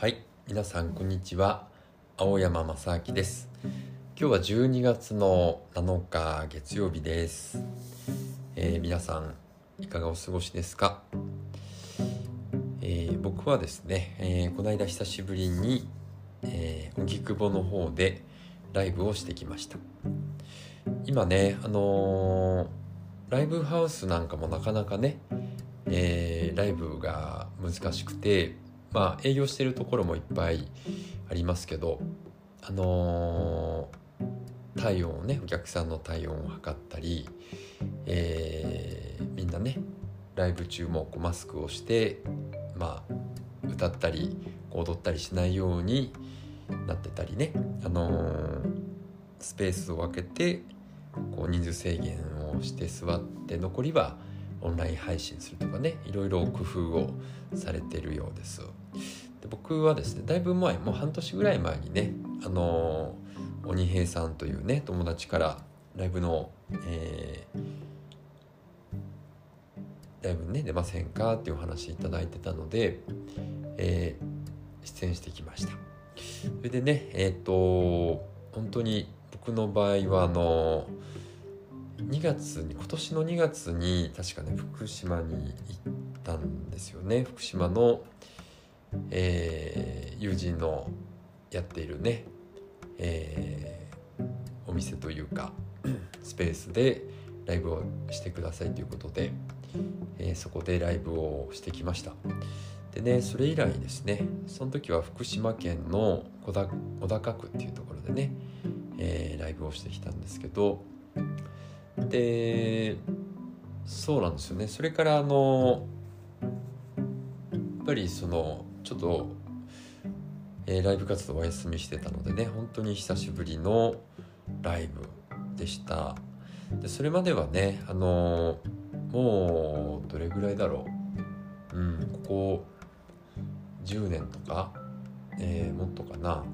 はい皆さんこんにちは。青山正明です。今日は12月の7日月曜日です、えー皆さんいかがお過ごしですか、えー僕はですね、えーこの間久しぶりに、えー、荻窪の方でライブをしてきました。今ねあのーライブハウスなんかもなかなかねえーライブが難しくてまあ営業してるところもいっぱいありますけどあのー体温をねお客さんの体温を測ったり、えーみんなねライブ中もこうマスクをしてまあ歌ったり踊ったりしないようになってたりね、あのースペースを分けてこう人数制限をして座って残りはオンライン配信するとかねいろいろ工夫をされてるようです。で僕はですねだいぶ前もう半年ぐらい前にねあのー鬼平さんというね友達からライブの、えーライブね出ませんかっていうお話いただいてたので、えー出演してきました。それでねえっ、と本当に僕の場合はあの2月に今年の2月に確かね福島に行ったんですよね。福島の、えー友人のやっているね、えーお店というかスペースでライブをしてくださいということで、えーそこでライブをしてきました。でねそれ以来ですねその時は福島県の小高区っていうところでね、えーライブをしてきたんですけどでそうなんですよね。それからあのやっぱりそのちょっと、えーライブ活動お休みしてたのでね本当に久しぶりのライブでした。でそれまではねあのもうどれぐらいだろう。うんここ10年とか、えーもっとかな。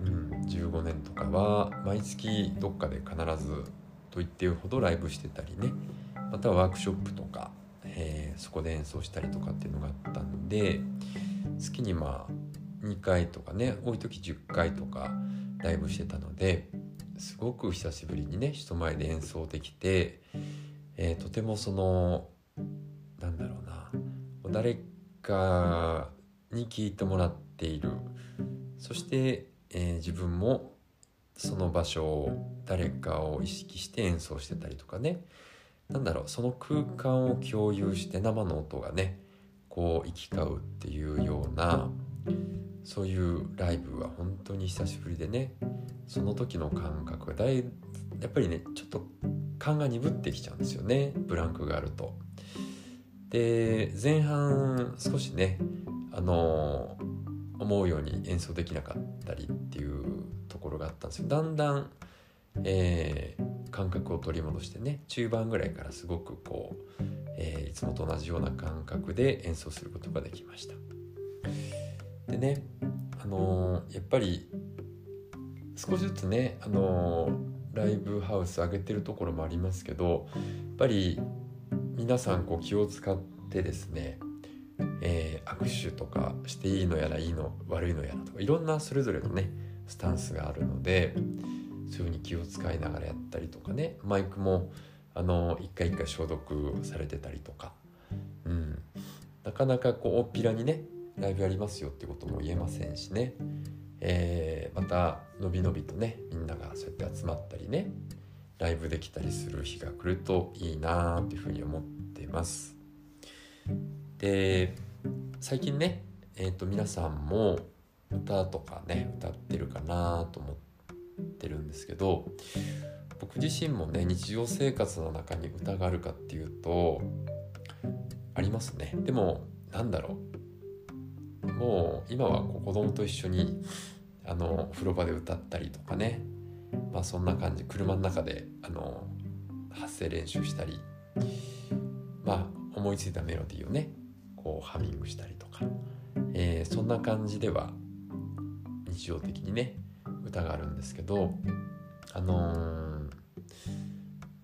うん15年とかは毎月どっかで必ずと言ってるほどライブしてたりね。またワークショップとか、えーそこで演奏したりとかっていうのがあったんで月にまあ2回とかね多い時10回とかライブしてたのですごく久しぶりにね人前で演奏できて、えーとてもそのなんだろうな誰かに聴いてもらっている。そして、えー自分もその場所を誰かを意識して演奏してたりとかねなんだろうその空間を共有して生の音がねこう行き交うっていうようなそういうライブは本当に久しぶりでねその時の感覚がだいやっぱりねちょっと感が鈍ってきちゃうんですよねブランクがあると。で前半少しねあの思うように演奏できなかったりっていうところがあったんですけどだんだん、えー感覚を取り戻してね中盤ぐらいからすごくこう、えーいつもと同じような感覚で演奏することができました。でねあのーやっぱり少しずつね、あのーライブハウス上げてるところもありますけどやっぱり皆さんこう気を使ってですね、えー握手とかしていいのやらいいの悪いのやらとかいろんなそれぞれのねスタンスがあるのでそういうふうに気を使いながらやったりとかね。マイクもあの一回一回消毒されてたりとか、うん、なかなかこう大っぴらにねライブやりますよってことも言えませんしね、えーまたのびのびとねみんながそうやって集まったりねライブできたりする日が来るといいなーっていうふうに思ってます。で最近ね、えー、と皆さんも歌とかね歌ってるかなと思ってるんですけど僕自身もね日常生活の中に歌があるかっていうとありますね。でもなんだろう。もう今はこう子供と一緒にあのお風呂場で歌ったりとかね。まあそんな感じ。車の中であの発声練習したり。まあ思いついたメロディーをねこうハミングしたりとか、えーそんな感じでは日常的にね歌があるんですけどあのー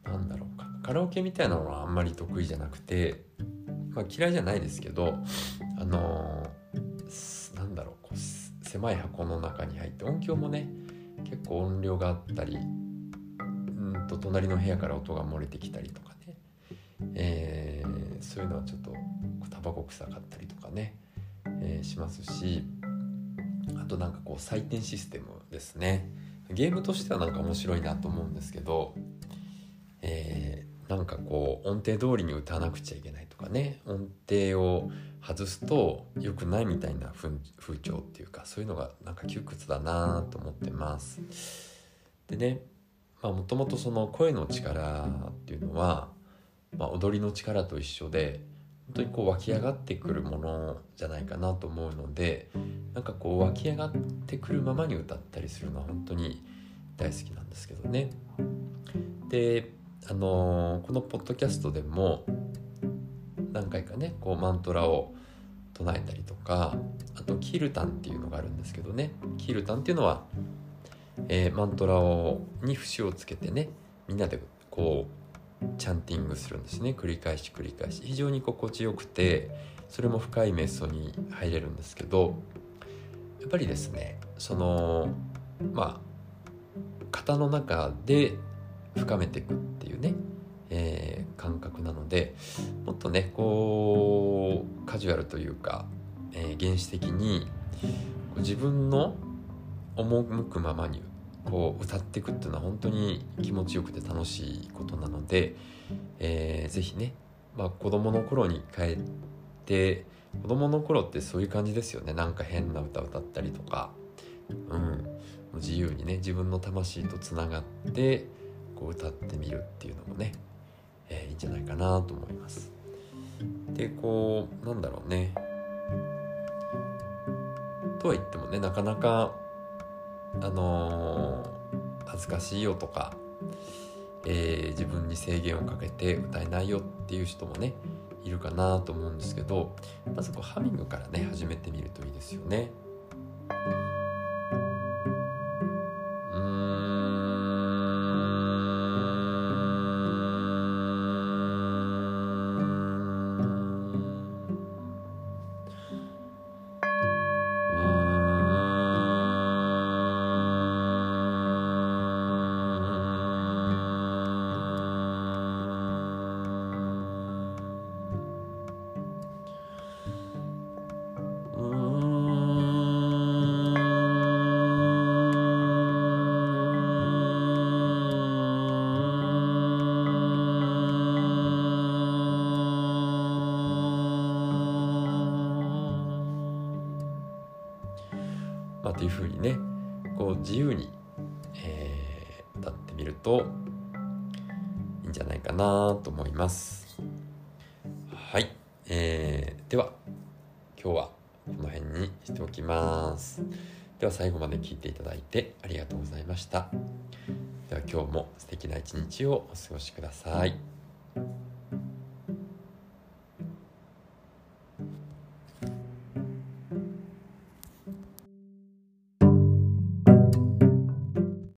なんだろうか。カラオケみたいなのはあんまり得意じゃなくて、まあ、嫌いじゃないですけどあのーなんだろう狭い箱の中に入って音響もね結構音量があったりうんと隣の部屋から音が漏れてきたりとかね、えー、そういうのはちょっとタバコ臭かったりとかね、えー、しますしあとなんかこう採点システムですねゲームとしてはなんか面白いなと思うんですけど、えー、なんかこう音程通りに歌わなくちゃいけないとかね音程を外すと良くないみたいな風潮っていうかそういうのがなんか窮屈だなと思ってます。でねもともとその声の力っていうのは、まあ、踊りの力と一緒で本当にこう湧き上がってくるものじゃないかなと思うのでなんかこう湧き上がってくるままに歌ったりするのは本当に大好きなんですけどね。であのー、このポッドキャストでも何回かねこうマントラを唱えたりとかあとキルタンっていうのがあるんですけどねキルタンっていうのは、えー、マントラをに節をつけてねみんなでこうチャンティングするんですね。繰り返し繰り返し。非常に心地よくてそれも深い瞑想に入れるんですけどやっぱりですねそのまあ型の中で深めていくっていうねえー、感覚なのでもっとねこうカジュアルというか、えー、原始的に自分の赴くままにこう歌っていくっていうのは本当に気持ちよくて楽しいことなので、えー、ぜひね、まあ、子供の頃に帰って子供の頃ってそういう感じですよね。なんか変な歌歌ったりとか、うん、自由にね自分の魂とつながってこう歌ってみるっていうのもねえー、いいんじゃないかなと思います。でこうなんだろうね。とは言ってもねなかなかあのー、恥ずかしいよとか、えー、自分に制限をかけて歌えないよっていう人もねいるかなと思うんですけどまずこうハミングからね始めてみるといいですよね。まあ、というふうにねこう自由に、えー、立ってみるといいんじゃないかなと思います。はい、えー、では今日はこの辺にしておきます。では最後まで聞いていただいてありがとうございました。では今日も素敵な一日をお過ごしください。